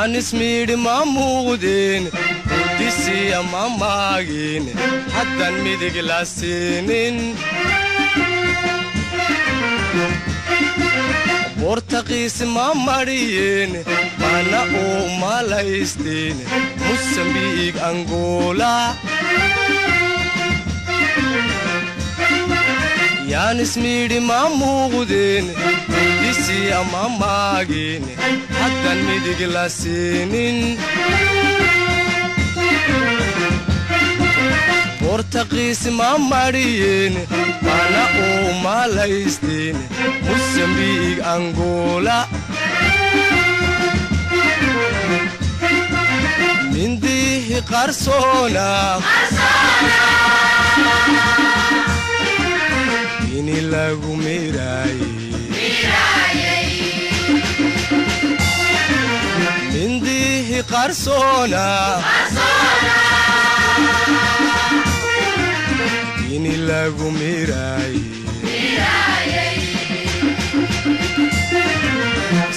yaan ismiidhi ma muuqdeen udisiya ma maagin haddan midig la siinin bortaqiis ma madhiyeen mana uu malaysteen musambiig angola yaan ismiidhi ma muuqdeen udisiya ma maagin haddan midig la siinin bortaqiis ma madhiyeen mana uu malaysteen musambiig angola mindihi qarsoona ini lagu miraaye mindihi qarsoona ini lagu miraaye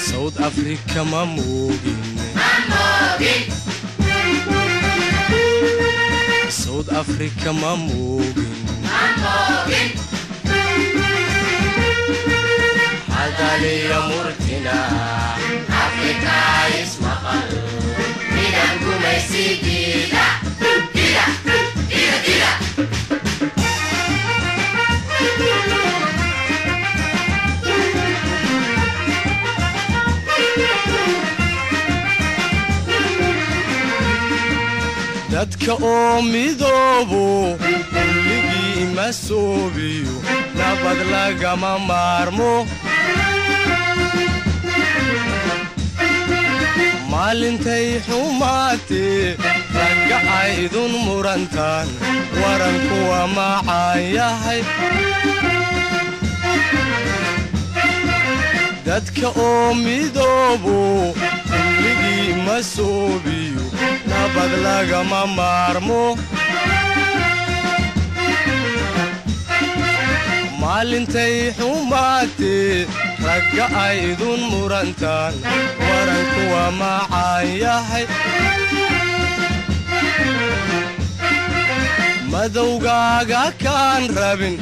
south africa ma moogin south africa ma moogin murtina afrika ismaqal midan gumaysidiida dadka oo midoobo kulligii ma soobiyo nabad lagama maarmo maalintay xumaatee ragga aydun murantaan warankuwa macaan yahay dadka oo midoobo kulligii ma soobiyo nabad lagama maarmo. Maalintay xumaatee ragga aydun murantaan warankuwa macaan yahay. Madowgaaga kaan rabin.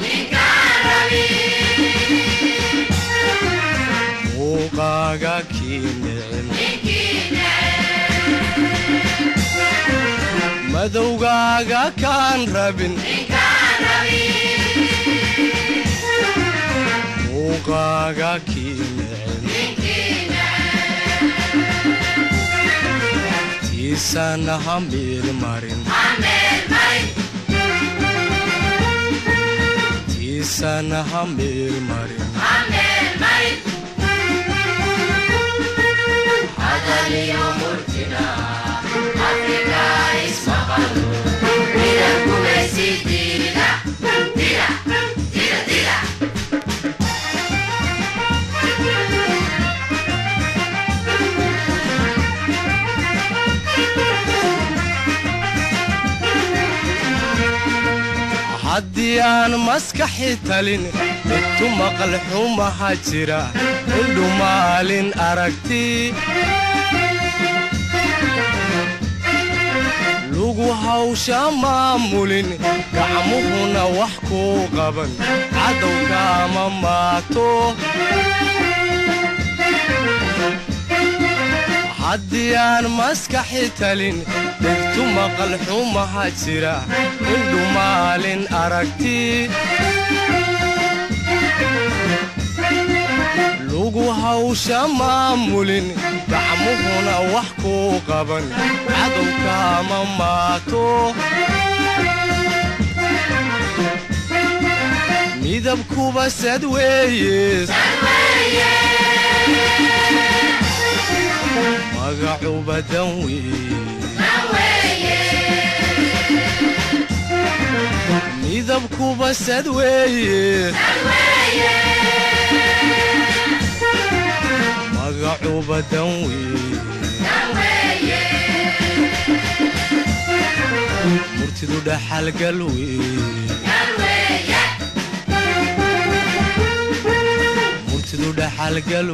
Muuqaaga kii nicin madowgaaga kaan rabin muuqaaga kii nicin tiisana ha meelmarin haddii aan maskaxi talin intu maqal xumaha jira. Indhu maalin aragti. Lugu hawsha maamulin gacmuhuna wax kuu qaban. Cadowka ama maato haddii aan maskaxi talin dhegtu maqal xumaha jira indhu maalin aragti. Lugu hawsha maamulin gacmuhuna wax kuu qaban cadowka ama maato. Midabkuba sad weeye magacuba dan weeye midabkuba sad weeye magacuba dan weeye murtidu dhaxalgal murtidu dhaxalgal